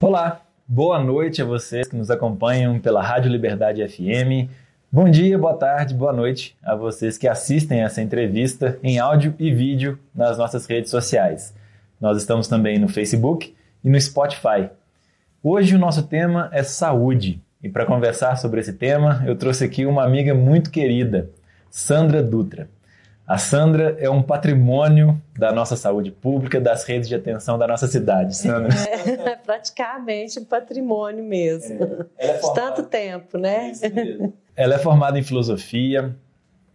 Olá, boa noite a vocês que nos acompanham pela Rádio Liberdade FM. Bom dia, boa tarde, boa noite a vocês que assistem essa entrevista em áudio e vídeo nas nossas redes sociais. Nós estamos também no Facebook e no Spotify. Hoje o nosso tema é saúde e para conversar sobre esse tema eu trouxe aqui uma amiga muito querida, Sandra Dutra. A Sandra é um patrimônio da nossa saúde pública, das redes de atenção da nossa cidade, Sandra. É, praticamente um patrimônio mesmo. É. É Tanto tempo, né? É ela é formada em filosofia.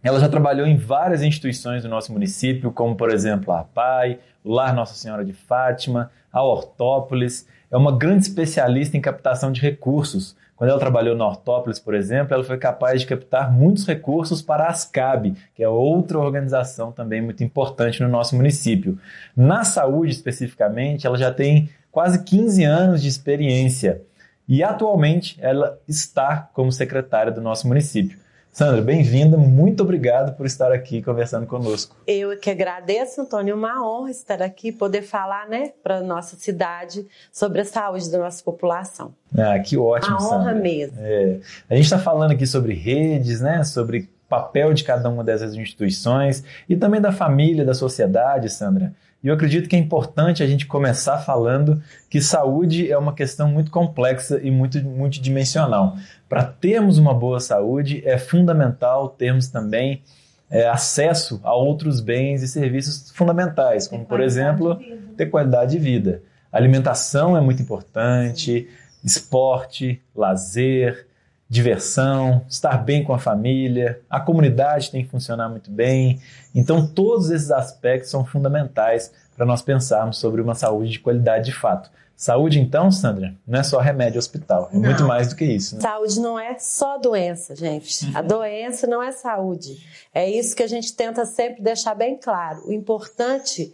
Ela já trabalhou em várias instituições do nosso município, como, por exemplo, a APAI, o Lar Nossa Senhora de Fátima, a Hortópolis. É uma grande especialista em captação de recursos, quando ela trabalhou na Hortópolis, por exemplo, ela foi capaz de captar muitos recursos para a ASCAB, que é outra organização também muito importante no nosso município. Na saúde, especificamente, ela já tem quase 15 anos de experiência e atualmente ela está como secretária do nosso município. Sandra, bem-vinda, muito obrigado por estar aqui conversando conosco. Eu que agradeço, Antônio, é uma honra estar aqui, poder falar né, para a nossa cidade sobre a saúde da nossa população. Ah, que ótimo, Uma honra Sandra. mesmo. É. A gente está falando aqui sobre redes, né, sobre papel de cada uma dessas instituições e também da família, da sociedade, Sandra. E eu acredito que é importante a gente começar falando que saúde é uma questão muito complexa e muito multidimensional. Para termos uma boa saúde, é fundamental termos também é, acesso a outros bens e serviços fundamentais, como, por exemplo, ter qualidade de vida. Alimentação é muito importante, esporte, lazer, diversão, estar bem com a família, a comunidade tem que funcionar muito bem. Então, todos esses aspectos são fundamentais para nós pensarmos sobre uma saúde de qualidade de fato. Saúde, então, Sandra, não é só remédio hospital, é não. muito mais do que isso. Né? Saúde não é só doença, gente. A doença não é saúde. É isso que a gente tenta sempre deixar bem claro. O importante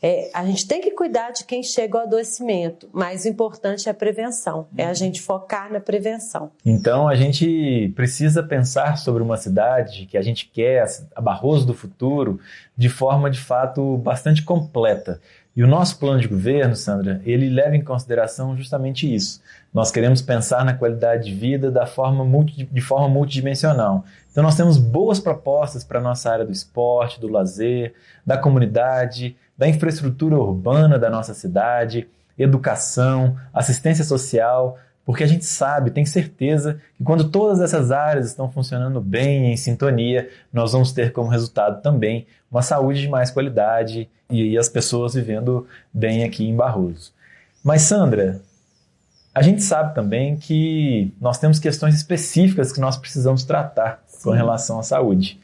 é, a gente tem que cuidar de quem chega ao adoecimento, mas o importante é a prevenção, é a gente focar na prevenção. Então a gente precisa pensar sobre uma cidade que a gente quer, a Barroso do futuro, de forma de fato bastante completa. E o nosso plano de governo, Sandra, ele leva em consideração justamente isso. Nós queremos pensar na qualidade de vida da forma multi, de forma multidimensional. Então nós temos boas propostas para a nossa área do esporte, do lazer, da comunidade, da infraestrutura urbana da nossa cidade, educação, assistência social, porque a gente sabe, tem certeza que quando todas essas áreas estão funcionando bem, em sintonia, nós vamos ter como resultado também uma saúde de mais qualidade e, as pessoas vivendo bem aqui em Barroso. Mas Sandra, a gente sabe também que nós temos questões específicas que nós precisamos tratar Sim. com relação à saúde.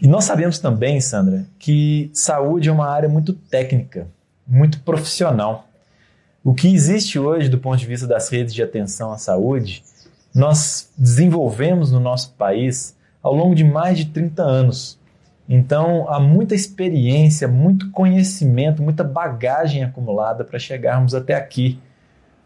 E nós sabemos também, Sandra, que saúde é uma área muito técnica, muito profissional. O que existe hoje do ponto de vista das redes de atenção à saúde, nós desenvolvemos no nosso país ao longo de mais de 30 anos. Então, há muita experiência, muito conhecimento, muita bagagem acumulada para chegarmos até aqui.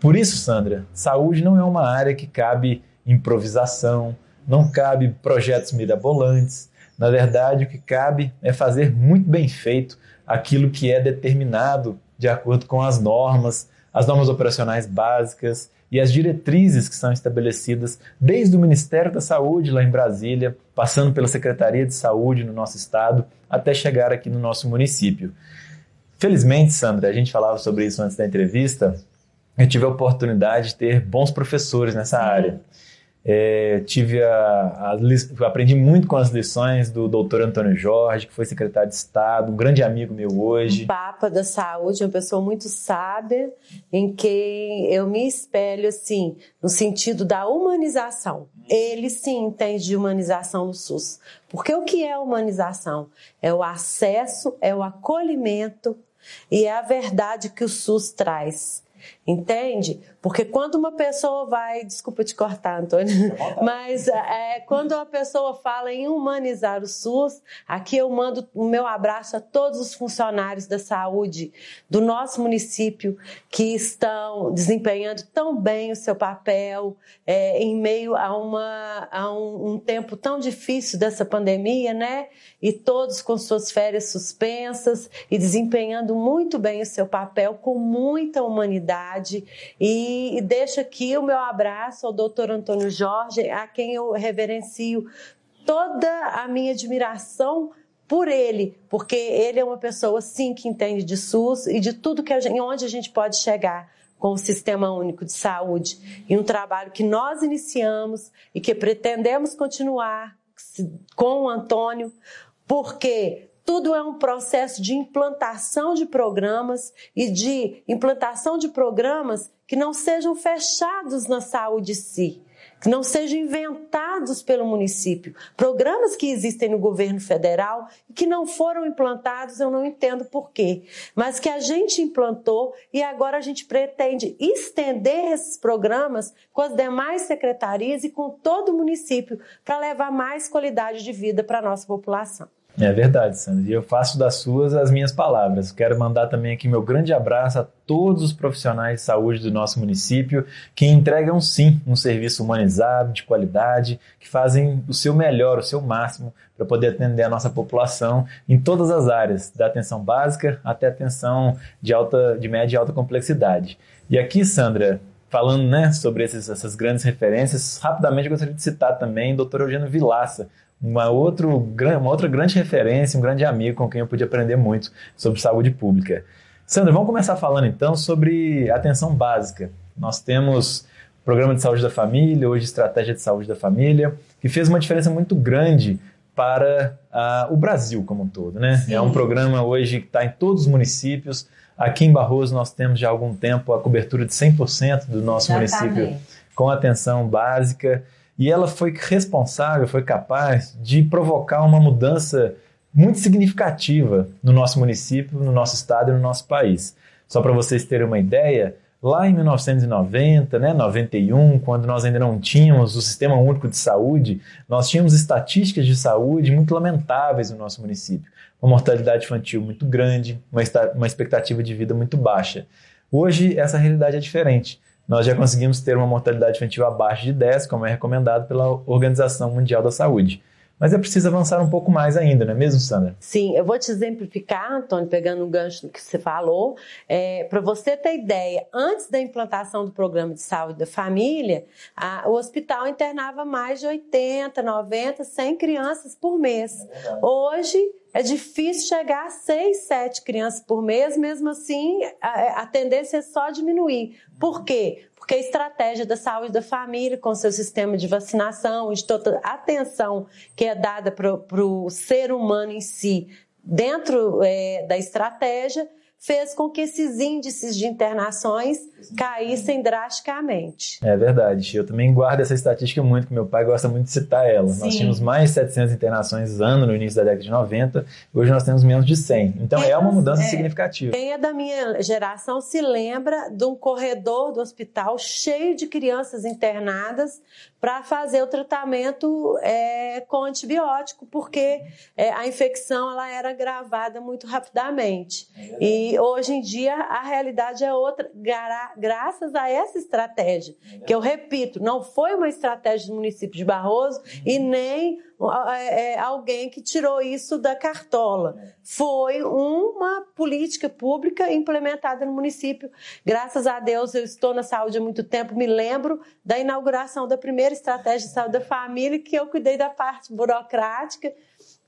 Por isso, Sandra, saúde não é uma área que cabe improvisação, não cabe projetos mirabolantes, na verdade, o que cabe é fazer muito bem feito aquilo que é determinado de acordo com as normas, as normas operacionais básicas e as diretrizes que são estabelecidas desde o Ministério da Saúde lá em Brasília, passando pela Secretaria de Saúde no nosso estado, até chegar aqui no nosso município. Felizmente, Sandra, a gente falava sobre isso antes da entrevista, eu tive a oportunidade de ter bons professores nessa área. É, tive a, a, aprendi muito com as lições do doutor Antônio Jorge, que foi secretário de Estado, um grande amigo meu hoje. Papa da saúde, uma pessoa muito sábia, em quem eu me espelho, assim, no sentido da humanização. Ele sim entende de humanização no SUS. Porque o que é humanização? É o acesso, é o acolhimento e é a verdade que o SUS traz. Entende? Porque quando uma pessoa vai, desculpa te cortar, Antônio, mas é, quando uma pessoa fala em humanizar o SUS, aqui eu mando o meu abraço a todos os funcionários da saúde do nosso município que estão desempenhando tão bem o seu papel é, em meio a, uma, a um, um tempo tão difícil dessa pandemia, né? E todos com suas férias suspensas e desempenhando muito bem o seu papel com muita humanidade realidade. E, deixo aqui o meu abraço ao doutor Antônio Jorge, a quem eu reverencio toda a minha admiração por ele, porque ele é uma pessoa sim que entende de SUS e de tudo que a gente, onde a gente pode chegar com o Sistema Único de Saúde. E um trabalho que nós iniciamos e que pretendemos continuar com o Antônio, porque tudo é um processo de implantação de programas e de implantação de programas que não sejam fechados na saúde em si, que não sejam inventados pelo município. Programas que existem no governo federal e que não foram implantados, eu não entendo por quê, mas que a gente implantou e agora a gente pretende estender esses programas com as demais secretarias e com todo o município para levar mais qualidade de vida para a nossa população. É verdade, Sandra. E eu faço das suas as minhas palavras. Quero mandar também aqui meu grande abraço a todos os profissionais de saúde do nosso município que entregam sim um serviço humanizado, de qualidade, que fazem o seu melhor, o seu máximo para poder atender a nossa população em todas as áreas, da atenção básica até atenção de alta, de média e alta complexidade. E aqui, Sandra, falando né, sobre esses, essas grandes referências, rapidamente eu gostaria de citar também o Dr. Eugênio Vilaça, uma, outro, uma outra grande referência, um grande amigo com quem eu pude aprender muito sobre saúde pública. Sandra, vamos começar falando então sobre atenção básica. Nós temos o Programa de Saúde da Família, hoje Estratégia de Saúde da Família, que fez uma diferença muito grande para uh, o Brasil como um todo. Né? Sim. É um programa hoje que está em todos os municípios. Aqui em Barroso nós temos já há algum tempo a cobertura de 100% do nosso Exatamente. município com atenção básica. E ela foi responsável, foi capaz de provocar uma mudança muito significativa no nosso município, no nosso estado e no nosso país. Só para vocês terem uma ideia, lá em 1990, né, 91, quando nós ainda não tínhamos o Sistema Único de Saúde, nós tínhamos estatísticas de saúde muito lamentáveis no nosso município. Uma mortalidade infantil muito grande, uma, uma expectativa de vida muito baixa. Hoje, essa realidade é diferente nós já conseguimos ter uma mortalidade infantil abaixo de 10, como é recomendado pela Organização Mundial da Saúde. Mas é preciso avançar um pouco mais ainda, não é mesmo, Sandra? Sim, eu vou te exemplificar, Antônio, pegando um gancho do que você falou. É, Para você ter ideia, antes da implantação do programa de saúde da família, a, o hospital internava mais de 80, 90, 100 crianças por mês. É Hoje, é difícil chegar a 6, 7 crianças por mês, mesmo assim, a, a tendência é só diminuir. Por quê? Porque a estratégia da saúde da família, com seu sistema de vacinação, de toda a atenção que é dada para o ser humano em si, dentro é, da estratégia, fez com que esses índices de internações caíssem drasticamente. É verdade. Eu também guardo essa estatística muito, que meu pai gosta muito de citar ela. Sim. Nós tínhamos mais de 700 internações ano no início da década de 90, hoje nós temos menos de 100. Então quem é uma mudança é, significativa. Quem é da minha geração se lembra de um corredor do hospital cheio de crianças internadas para fazer o tratamento é, com antibiótico, porque é, a infecção ela era agravada muito rapidamente. É e hoje em dia a realidade é outra, gra graças a essa estratégia, é que eu repito, não foi uma estratégia do município de Barroso uhum. e nem é, é, alguém que tirou isso da cartola. Foi uma política pública implementada no município. Graças a Deus, eu estou na saúde há muito tempo. Me lembro da inauguração da primeira estratégia de saúde da família, que eu cuidei da parte burocrática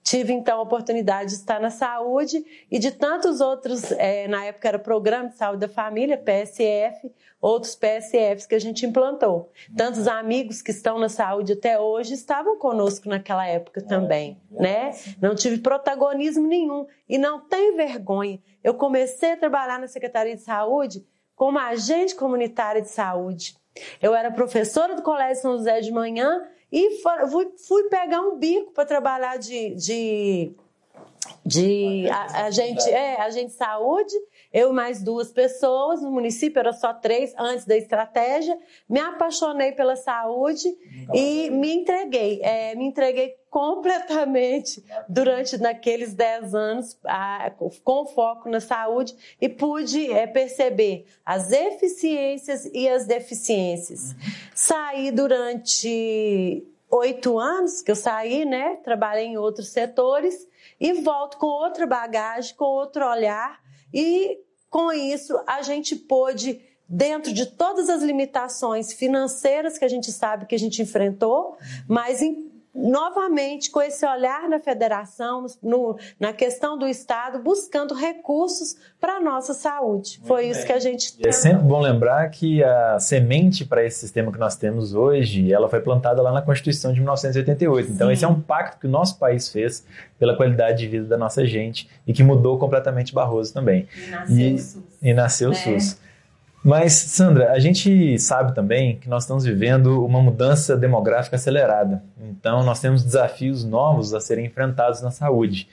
Tive então a oportunidade de estar na saúde e de tantos outros, é, na época era Programa de Saúde da Família, PSF, outros PSFs que a gente implantou. Tantos amigos que estão na saúde até hoje estavam conosco naquela época também, né? Não tive protagonismo nenhum e não tenho vergonha. Eu comecei a trabalhar na Secretaria de Saúde como agente comunitária de saúde. Eu era professora do Colégio São José de manhã e fui, fui pegar um bico para trabalhar de, de, de a, a, gente, é, a gente saúde, eu mais duas pessoas, no município era só três antes da estratégia, me apaixonei pela saúde e me entreguei, é, me entreguei completamente durante naqueles 10 anos a, com foco na saúde e pude é, perceber as eficiências e as deficiências. Uhum. Saí durante oito anos que eu saí, né? Trabalhei em outros setores e volto com outra bagagem, com outro olhar e com isso a gente pôde dentro de todas as limitações financeiras que a gente sabe que a gente enfrentou, mas em novamente com esse olhar na federação, no, na questão do Estado, buscando recursos para a nossa saúde. Muito Foi bem. isso que a gente. E é sempre bom lembrar que a semente para esse sistema que nós temos hoje, ela foi plantada lá na Constituição de 1988. Sim. Então esse é um pacto que o nosso país fez pela qualidade de vida da nossa gente e que mudou completamente Barroso também. E nasceu e, o SUS. E nasceu né? o SUS. Mas, Sandra, a gente sabe também que nós estamos vivendo uma mudança demográfica acelerada. Então, nós temos desafios novos a serem enfrentados na saúde.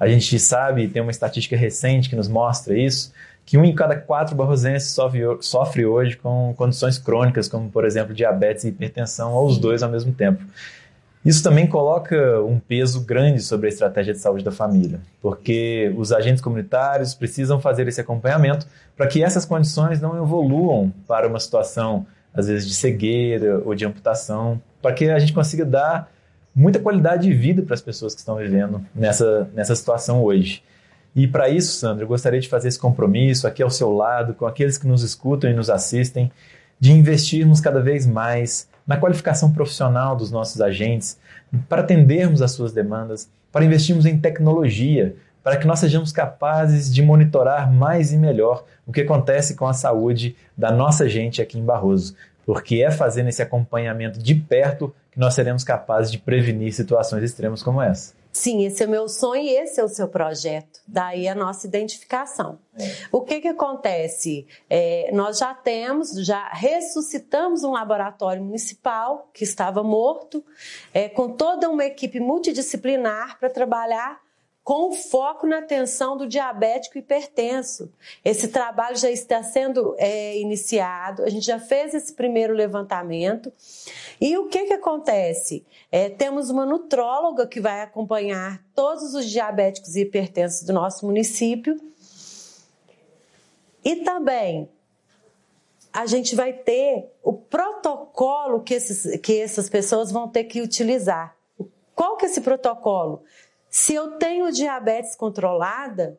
A gente sabe, tem uma estatística recente que nos mostra isso, que um em cada quatro barrosenses sofre, sofre hoje com condições crônicas, como, por exemplo, diabetes e hipertensão, ou os dois ao mesmo tempo. Isso também coloca um peso grande sobre a estratégia de saúde da família, porque os agentes comunitários precisam fazer esse acompanhamento para que essas condições não evoluam para uma situação, às vezes, de cegueira ou de amputação, para que a gente consiga dar muita qualidade de vida para as pessoas que estão vivendo nessa, nessa situação hoje. E para isso, Sandra, eu gostaria de fazer esse compromisso aqui ao seu lado, com aqueles que nos escutam e nos assistem, de investirmos cada vez mais na qualificação profissional dos nossos agentes, para atendermos às suas demandas, para investirmos em tecnologia, para que nós sejamos capazes de monitorar mais e melhor o que acontece com a saúde da nossa gente aqui em Barroso, porque é fazendo esse acompanhamento de perto que nós seremos capazes de prevenir situações extremas como essa. Sim, esse é o meu sonho e esse é o seu projeto. Daí a nossa identificação. É. O que que acontece? É, nós já temos, já ressuscitamos um laboratório municipal que estava morto, é, com toda uma equipe multidisciplinar para trabalhar com foco na atenção do diabético hipertenso. Esse trabalho já está sendo é, iniciado, a gente já fez esse primeiro levantamento. E o que, que acontece? É, temos uma nutróloga que vai acompanhar todos os diabéticos e hipertensos do nosso município. E também a gente vai ter o protocolo que, esses, que essas pessoas vão ter que utilizar. Qual que é esse protocolo? Se eu tenho diabetes controlada,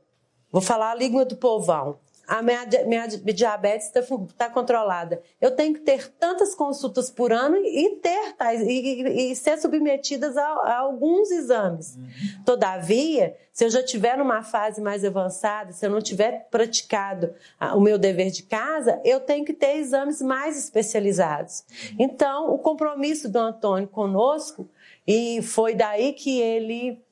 vou falar a língua do povão, a minha, minha diabetes está tá controlada. Eu tenho que ter tantas consultas por ano e ter tais, e, e, ser submetidas a, a alguns exames. Uhum. Todavia, se eu já tiver numa fase mais avançada, se eu não tiver praticado o meu dever de casa, eu tenho que ter exames mais especializados. Uhum. Então, o compromisso do Antônio conosco, e foi daí que ele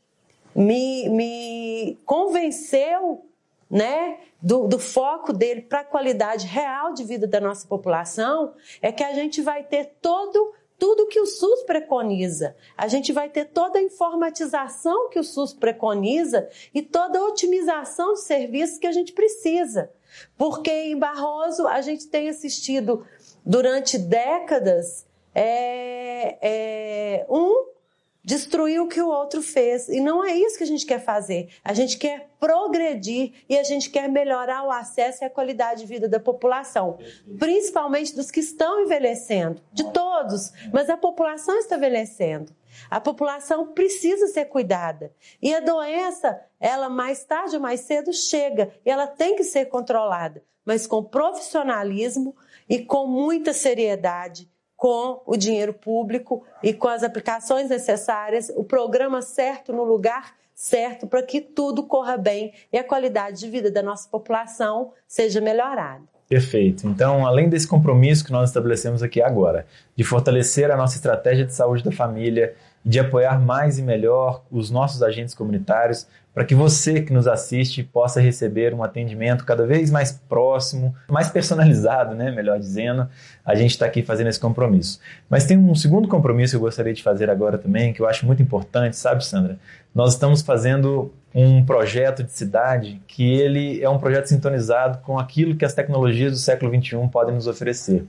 me, me convenceu né, do, do foco dele para a qualidade real de vida da nossa população, é que a gente vai ter todo tudo que o SUS preconiza. A gente vai ter toda a informatização que o SUS preconiza e toda a otimização de serviços que a gente precisa. Porque em Barroso a gente tem assistido durante décadas é, é, um destruir o que o outro fez. E não é isso que a gente quer fazer. A gente quer progredir e a gente quer melhorar o acesso e a qualidade de vida da população, principalmente dos que estão envelhecendo, de todos, mas a população está envelhecendo. A população precisa ser cuidada. E a doença, ela mais tarde ou mais cedo chega e ela tem que ser controlada, mas com profissionalismo e com muita seriedade com o dinheiro público e com as aplicações necessárias, o programa certo no lugar certo para que tudo corra bem e a qualidade de vida da nossa população seja melhorada. Perfeito. Então, além desse compromisso que nós estabelecemos aqui agora, de fortalecer a nossa estratégia de saúde da família, de apoiar mais e melhor os nossos agentes comunitários, para que você que nos assiste possa receber um atendimento cada vez mais próximo, mais personalizado, né? melhor dizendo. A gente está aqui fazendo esse compromisso. Mas tem um segundo compromisso que eu gostaria de fazer agora também, que eu acho muito importante, sabe, Sandra? Nós estamos fazendo um projeto de cidade que ele é um projeto sintonizado com aquilo que as tecnologias do século XXI podem nos oferecer.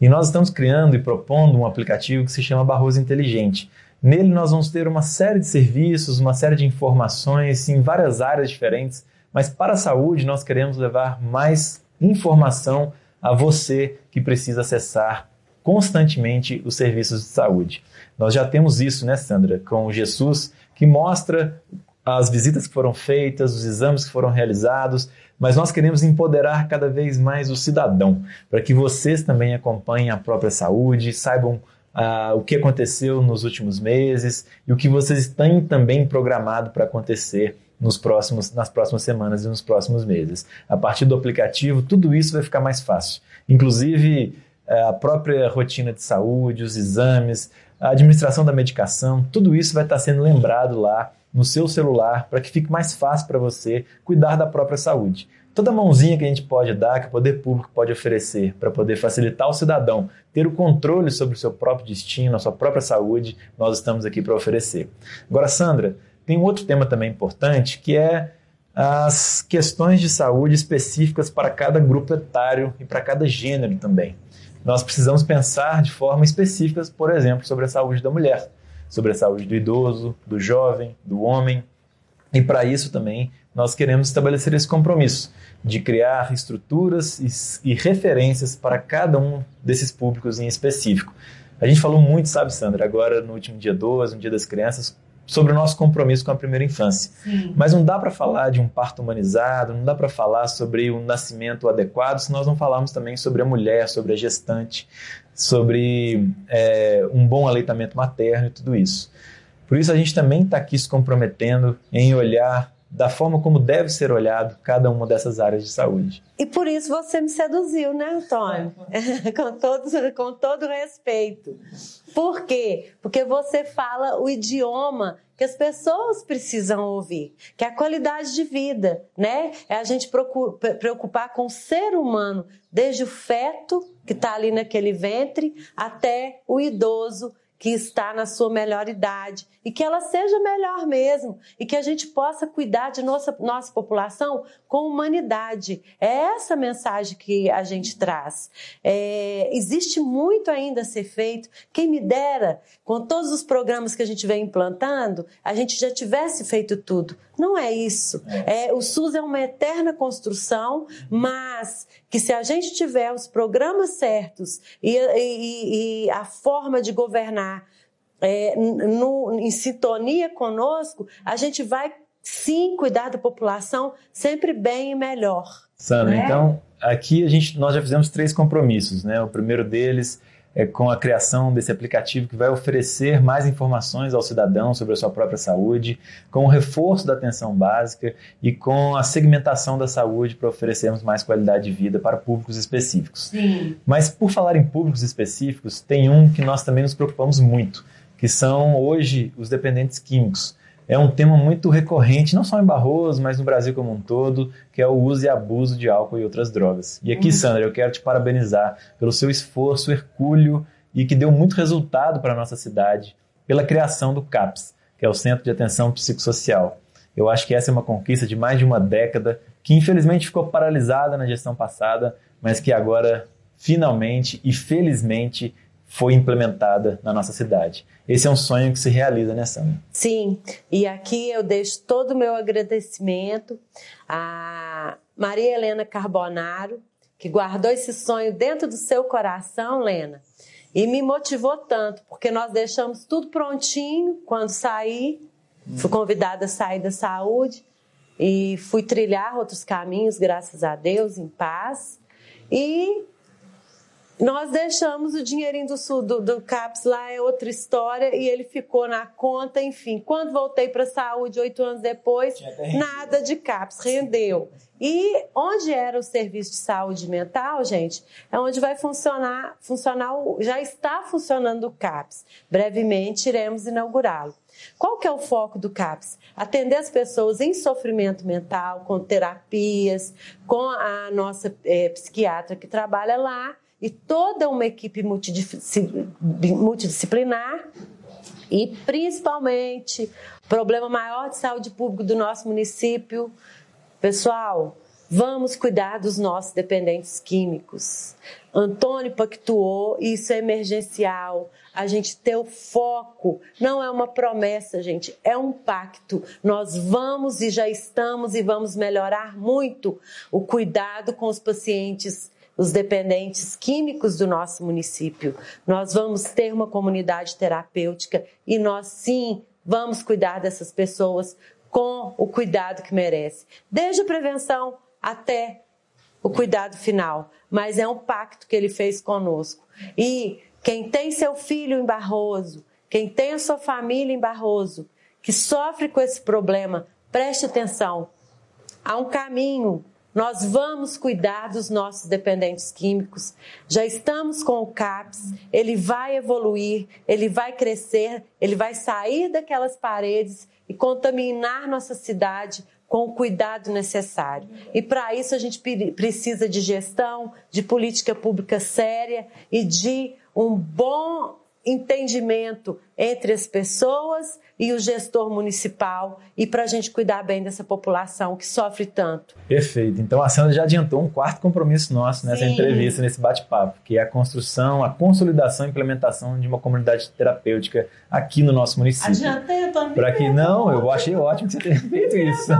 E nós estamos criando e propondo um aplicativo que se chama Barroso Inteligente Nele nós vamos ter uma série de serviços, uma série de informações em várias áreas diferentes, mas para a saúde nós queremos levar mais informação a você que precisa acessar constantemente os serviços de saúde. Nós já temos isso, né, Sandra, com o Jesus, que mostra as visitas que foram feitas, os exames que foram realizados, mas nós queremos empoderar cada vez mais o cidadão, para que vocês também acompanhem a própria saúde, saibam ah, o que aconteceu nos últimos meses e o que vocês têm também programado para acontecer nos próximos, nas próximas semanas e nos próximos meses. A partir do aplicativo, tudo isso vai ficar mais fácil. Inclusive, eh, a própria rotina de saúde, os exames, a administração da medicação, tudo isso vai estar sendo lembrado lá no seu celular para que fique mais fácil para você cuidar da própria saúde. Toda mãozinha que a gente pode dar, que o poder público pode oferecer para poder facilitar o cidadão ter o controle sobre o seu próprio destino, a sua própria saúde, nós estamos aqui para oferecer. Agora, Sandra, tem um outro tema também importante que é as questões de saúde específicas para cada grupo etário e para cada gênero também. Nós precisamos pensar de forma específica, por exemplo, sobre a saúde da mulher, sobre a saúde do idoso, do jovem, do homem. E para isso também nós queremos estabelecer esse compromisso de criar estruturas e, e referências para cada um desses públicos em específico. A gente falou muito, sabe, Sandra, agora no último dia 12, no Dia das Crianças, sobre o nosso compromisso com a primeira infância. Sim. Mas não dá para falar de um parto humanizado, não dá para falar sobre um nascimento adequado se nós não falarmos também sobre a mulher, sobre a gestante, sobre é, um bom aleitamento materno e tudo isso. Por isso a gente também está aqui se comprometendo em olhar da forma como deve ser olhado cada uma dessas áreas de saúde. E por isso você me seduziu, né, Antônio? com, todo, com todo respeito. Por quê? Porque você fala o idioma que as pessoas precisam ouvir, que é a qualidade de vida, né? É a gente preocupar com o ser humano, desde o feto que está ali naquele ventre até o idoso que está na sua melhor idade e que ela seja melhor mesmo e que a gente possa cuidar de nossa, nossa população com humanidade. É essa mensagem que a gente traz. É, existe muito ainda a ser feito. Quem me dera, com todos os programas que a gente vem implantando, a gente já tivesse feito tudo. Não é isso. É, o SUS é uma eterna construção, mas que se a gente tiver os programas certos e, e, e a forma de governar é, no, em sintonia conosco, a gente vai sim cuidar da população sempre bem e melhor. Sandra, é? então aqui a gente, nós já fizemos três compromissos, né? O primeiro deles é com a criação desse aplicativo que vai oferecer mais informações ao cidadão sobre a sua própria saúde, com o reforço da atenção básica e com a segmentação da saúde para oferecermos mais qualidade de vida para públicos específicos. Sim. Mas por falar em públicos específicos, tem um que nós também nos preocupamos muito, que são hoje os dependentes químicos. É um tema muito recorrente, não só em Barroso, mas no Brasil como um todo, que é o uso e abuso de álcool e outras drogas. E aqui, uhum. Sandra, eu quero te parabenizar pelo seu esforço hercúleo e que deu muito resultado para a nossa cidade, pela criação do CAPS, que é o Centro de Atenção Psicossocial. Eu acho que essa é uma conquista de mais de uma década, que infelizmente ficou paralisada na gestão passada, mas que agora, finalmente e felizmente, foi implementada na nossa cidade. Esse é um sonho que se realiza, né, Sandra? Sim, e aqui eu deixo todo o meu agradecimento a Maria Helena Carbonaro, que guardou esse sonho dentro do seu coração, Lena, e me motivou tanto, porque nós deixamos tudo prontinho quando saí, fui convidada a sair da saúde e fui trilhar outros caminhos, graças a Deus, em paz. E nós deixamos o dinheirinho do, do, do CAPS lá, é outra história, e ele ficou na conta, enfim. Quando voltei para a saúde, oito anos depois, nada de CAPS, rendeu. E onde era o serviço de saúde mental, gente, é onde vai funcionar, funcionar já está funcionando o CAPS. Brevemente iremos inaugurá-lo. Qual que é o foco do CAPS? Atender as pessoas em sofrimento mental, com terapias, com a nossa é, psiquiatra que trabalha lá, e toda uma equipe multidisciplinar e principalmente problema maior de saúde pública do nosso município. Pessoal, vamos cuidar dos nossos dependentes químicos. Antônio pactuou, isso é emergencial. A gente ter o foco, não é uma promessa, gente, é um pacto. Nós vamos e já estamos e vamos melhorar muito o cuidado com os pacientes os dependentes químicos do nosso município. Nós vamos ter uma comunidade terapêutica e nós sim vamos cuidar dessas pessoas com o cuidado que merece. Desde a prevenção até o cuidado final, mas é um pacto que ele fez conosco. E quem tem seu filho em Barroso, quem tem a sua família em Barroso, que sofre com esse problema, preste atenção. Há um caminho. Nós vamos cuidar dos nossos dependentes químicos. Já estamos com o CAPS, ele vai evoluir, ele vai crescer, ele vai sair daquelas paredes e contaminar nossa cidade com o cuidado necessário. E para isso a gente precisa de gestão, de política pública séria e de um bom entendimento entre as pessoas e o gestor municipal e para a gente cuidar bem dessa população que sofre tanto. Perfeito. Então a Sandra já adiantou um quarto compromisso nosso nessa Sim. entrevista, nesse bate-papo, que é a construção, a consolidação e implementação de uma comunidade terapêutica aqui no nosso município. Adiantei, eu tô Para que não, eu achei ótimo que você tenha feito isso.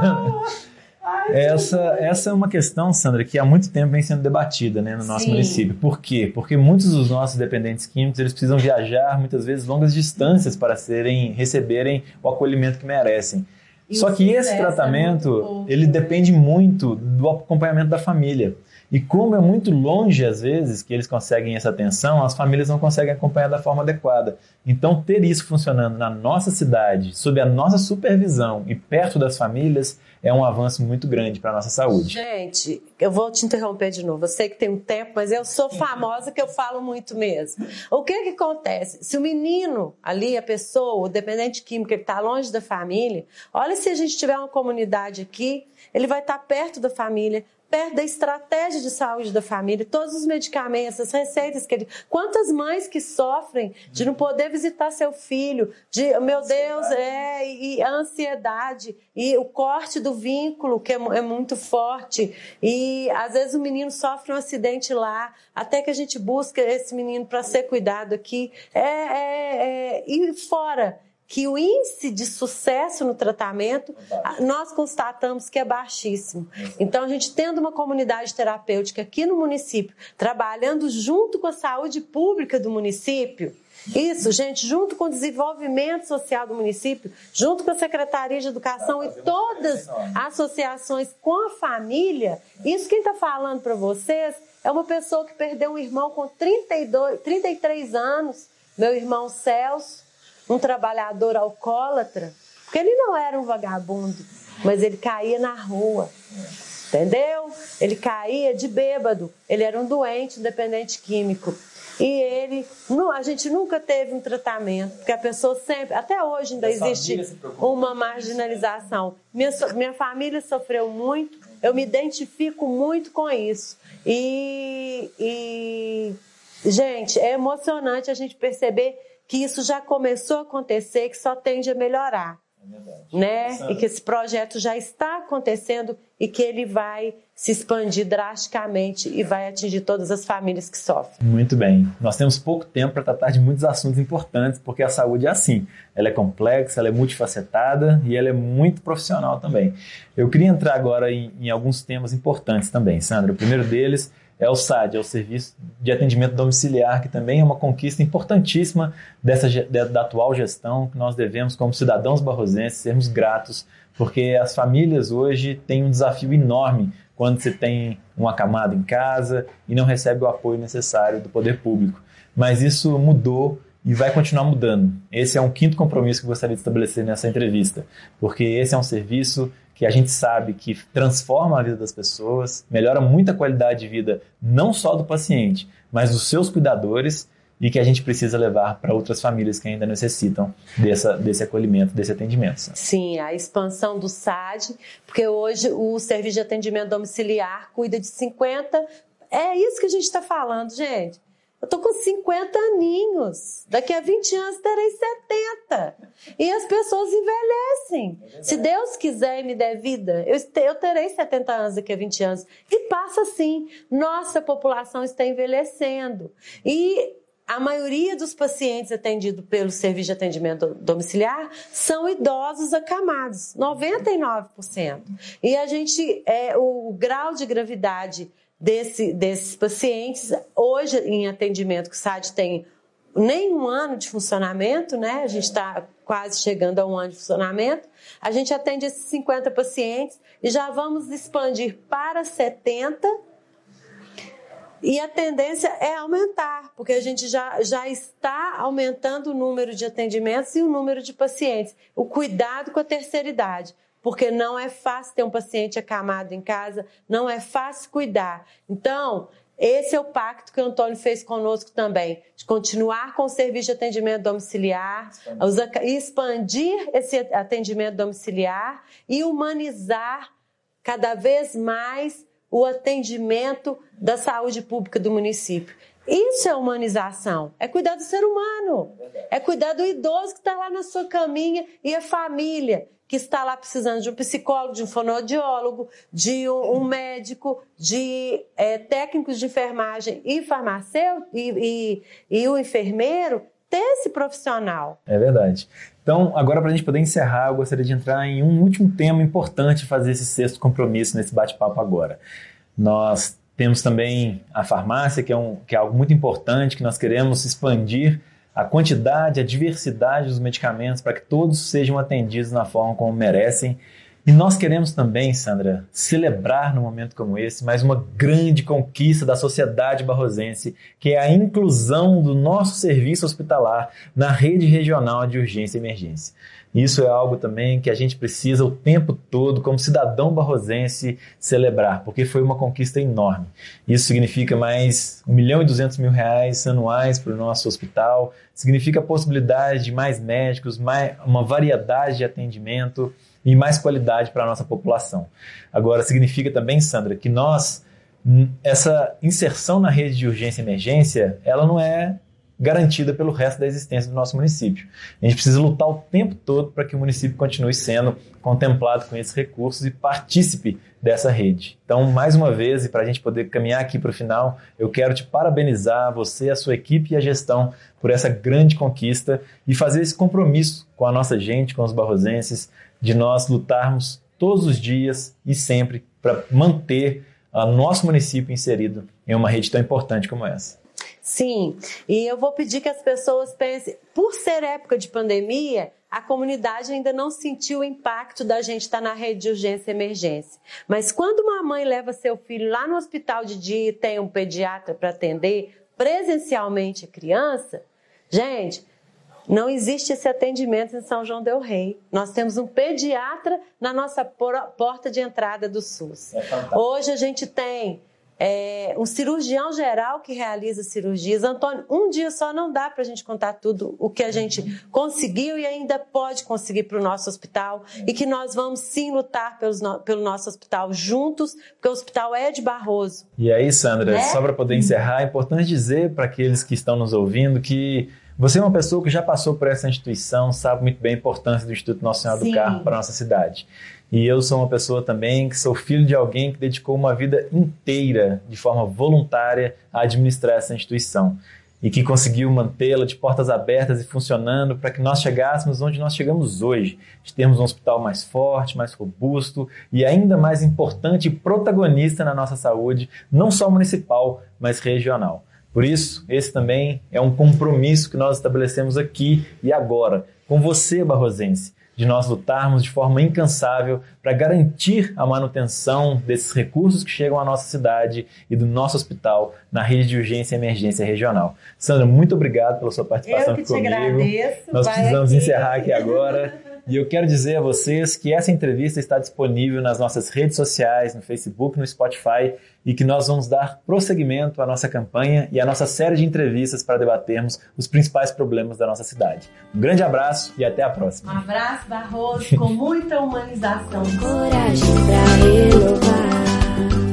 Essa, essa é uma questão, Sandra, que há muito tempo vem sendo debatida né, no nosso Sim. município. Por quê? Porque muitos dos nossos dependentes químicos eles precisam viajar muitas vezes longas distâncias para serem receberem o acolhimento que merecem. E Só que esse é tratamento é ele depende muito do acompanhamento da família. E como é muito longe, às vezes, que eles conseguem essa atenção, as famílias não conseguem acompanhar da forma adequada. Então, ter isso funcionando na nossa cidade, sob a nossa supervisão e perto das famílias, é um avanço muito grande para a nossa saúde. Gente, eu vou te interromper de novo. Eu sei que tem um tempo, mas eu sou famosa que eu falo muito mesmo. O que que acontece? Se o menino ali, a pessoa, o dependente químico, ele está longe da família, olha se a gente tiver uma comunidade aqui, ele vai estar tá perto da família, perto da estratégia de saúde da família, todos os medicamentos, as receitas que ele. Quantas mães que sofrem de não poder visitar seu filho, de meu Deus, é, e a ansiedade, e o corte do vínculo, que é, é muito forte, e às vezes o menino sofre um acidente lá, até que a gente busca esse menino para ser cuidado aqui. É, é, é, e fora que o índice de sucesso no tratamento nós constatamos que é baixíssimo. Então, a gente tendo uma comunidade terapêutica aqui no município, trabalhando junto com a saúde pública do município, isso, gente, junto com o desenvolvimento social do município, junto com a Secretaria de Educação e todas as associações com a família, isso quem está falando para vocês é uma pessoa que perdeu um irmão com 32, 33 anos, meu irmão Celso, um trabalhador alcoólatra, porque ele não era um vagabundo, mas ele caía na rua. Entendeu? Ele caía de bêbado. Ele era um doente, um dependente químico. E ele, a gente nunca teve um tratamento, porque a pessoa sempre, até hoje ainda existe uma marginalização. Minha, minha família sofreu muito, eu me identifico muito com isso. E, e, gente, é emocionante a gente perceber que isso já começou a acontecer, que só tende a melhorar. É né? E que esse projeto já está acontecendo e que ele vai se expandir drasticamente e vai atingir todas as famílias que sofrem. Muito bem. Nós temos pouco tempo para tratar de muitos assuntos importantes, porque a saúde é assim. Ela é complexa, ela é multifacetada e ela é muito profissional também. Eu queria entrar agora em, em alguns temas importantes também, Sandra. O primeiro deles é o SAD, é o Serviço de Atendimento Domiciliar, que também é uma conquista importantíssima dessa, da atual gestão, que nós devemos, como cidadãos barrosenses, sermos gratos, porque as famílias hoje têm um desafio enorme quando você tem um acamado em casa e não recebe o apoio necessário do poder público. Mas isso mudou e vai continuar mudando. Esse é um quinto compromisso que eu gostaria de estabelecer nessa entrevista, porque esse é um serviço que a gente sabe que transforma a vida das pessoas, melhora muito a qualidade de vida, não só do paciente, mas dos seus cuidadores e que a gente precisa levar para outras famílias que ainda necessitam dessa, desse acolhimento, desse atendimento. Sim, a expansão do SAD, porque hoje o serviço de atendimento domiciliar cuida de 50. É isso que a gente está falando, gente. Eu tô com 50 aninhos. Daqui a 20 anos terei 70. E as pessoas envelhecem. É Se Deus quiser e me der vida, eu, eu terei 70 anos daqui a 20 anos. E passa assim. Nossa população está envelhecendo. E a maioria dos pacientes atendidos pelo serviço de atendimento domiciliar são idosos acamados, 99%. E a gente, é, o grau de gravidade desse, desses pacientes. Hoje, em atendimento, que o SAD tem nem um ano de funcionamento, né? A gente está quase chegando a um ano de funcionamento. A gente atende esses 50 pacientes e já vamos expandir para 70 e a tendência é aumentar, porque a gente já, já está aumentando o número de atendimentos e o número de pacientes. O cuidado com a terceira idade, porque não é fácil ter um paciente acamado em casa, não é fácil cuidar. Então, esse é o pacto que o Antônio fez conosco também, de continuar com o serviço de atendimento domiciliar, expandir, expandir esse atendimento domiciliar e humanizar cada vez mais o atendimento da saúde pública do município. Isso é humanização, é cuidar do ser humano, é cuidar do idoso que está lá na sua caminha e a família que está lá precisando de um psicólogo, de um fonoaudiólogo, de um, médico, de é, técnicos de enfermagem e farmacêutico e, e, e o enfermeiro ter esse profissional. É verdade. Então, agora para a gente poder encerrar, eu gostaria de entrar em um último tema importante fazer esse sexto compromisso nesse bate-papo agora. Nós temos também a farmácia, que é, um, que é algo muito importante, que nós queremos expandir a quantidade, a diversidade dos medicamentos para que todos sejam atendidos na forma como merecem. E nós queremos também, Sandra, celebrar num momento como esse mais uma grande conquista da sociedade barrosense, que é a inclusão do nosso serviço hospitalar na rede regional de urgência e emergência. Isso é algo também que a gente precisa o tempo todo, como cidadão barrosense, celebrar, porque foi uma conquista enorme. Isso significa mais 1 milhão e 200 mil reais anuais para o nosso hospital, significa a possibilidade de mais médicos, mais, uma variedade de atendimento e mais qualidade para a nossa população. Agora, significa também, Sandra, que nós, essa inserção na rede de urgência e emergência, ela não é garantida pelo resto da existência do nosso município. A gente precisa lutar o tempo todo para que o município continue sendo contemplado com esses recursos e participe dessa rede. Então, mais uma vez, e para a gente poder caminhar aqui para o final, eu quero te parabenizar, você, a sua equipe e a gestão, por essa grande conquista e fazer esse compromisso com a nossa gente, com os barrosenses, de nós lutarmos todos os dias e sempre para manter o nosso município inserido em uma rede tão importante como essa. Sim, e eu vou pedir que as pessoas pensem, por ser época de pandemia, a comunidade ainda não sentiu o impacto da gente estar na rede de urgência e emergência. Mas quando uma mãe leva seu filho lá no hospital de dia e tem um pediatra para atender presencialmente a criança, gente, não existe esse atendimento em São João del Rei. Nós temos um pediatra na nossa porta de entrada do SUS. É Hoje a gente tem é, um cirurgião geral que realiza cirurgias. Antônio, um dia só não dá para a gente contar tudo o que a gente conseguiu e ainda pode conseguir para o nosso hospital e que nós vamos sim lutar pelos, pelo nosso hospital juntos, porque o hospital é de Barroso. E aí, Sandra, né? só para poder encerrar, é importante dizer para aqueles que estão nos ouvindo que você é uma pessoa que já passou por essa instituição, sabe muito bem a importância do Instituto Nossa Senhora do Carmo para a nossa cidade. E eu sou uma pessoa também que sou filho de alguém que dedicou uma vida inteira, de forma voluntária, a administrar essa instituição. E que conseguiu mantê-la de portas abertas e funcionando para que nós chegássemos onde nós chegamos hoje, de termos um hospital mais forte, mais robusto e ainda mais importante e protagonista na nossa saúde, não só municipal, mas regional. Por isso, esse também é um compromisso que nós estabelecemos aqui e agora, com você, Barrosense de nós lutarmos de forma incansável para garantir a manutenção desses recursos que chegam à nossa cidade e do nosso hospital na rede de urgência e emergência regional. Sandra, muito obrigado pela sua participação Eu que aqui te comigo. Agradeço. Nós Vai precisamos aqui. encerrar aqui agora. E eu quero dizer a vocês que essa entrevista está disponível nas nossas redes sociais, no Facebook, no Spotify, e que nós vamos dar prosseguimento à nossa campanha e à nossa série de entrevistas para debatermos os principais problemas da nossa cidade. Um grande abraço e até a próxima. Um abraço, Barroso, com muita humanização. Coragem pra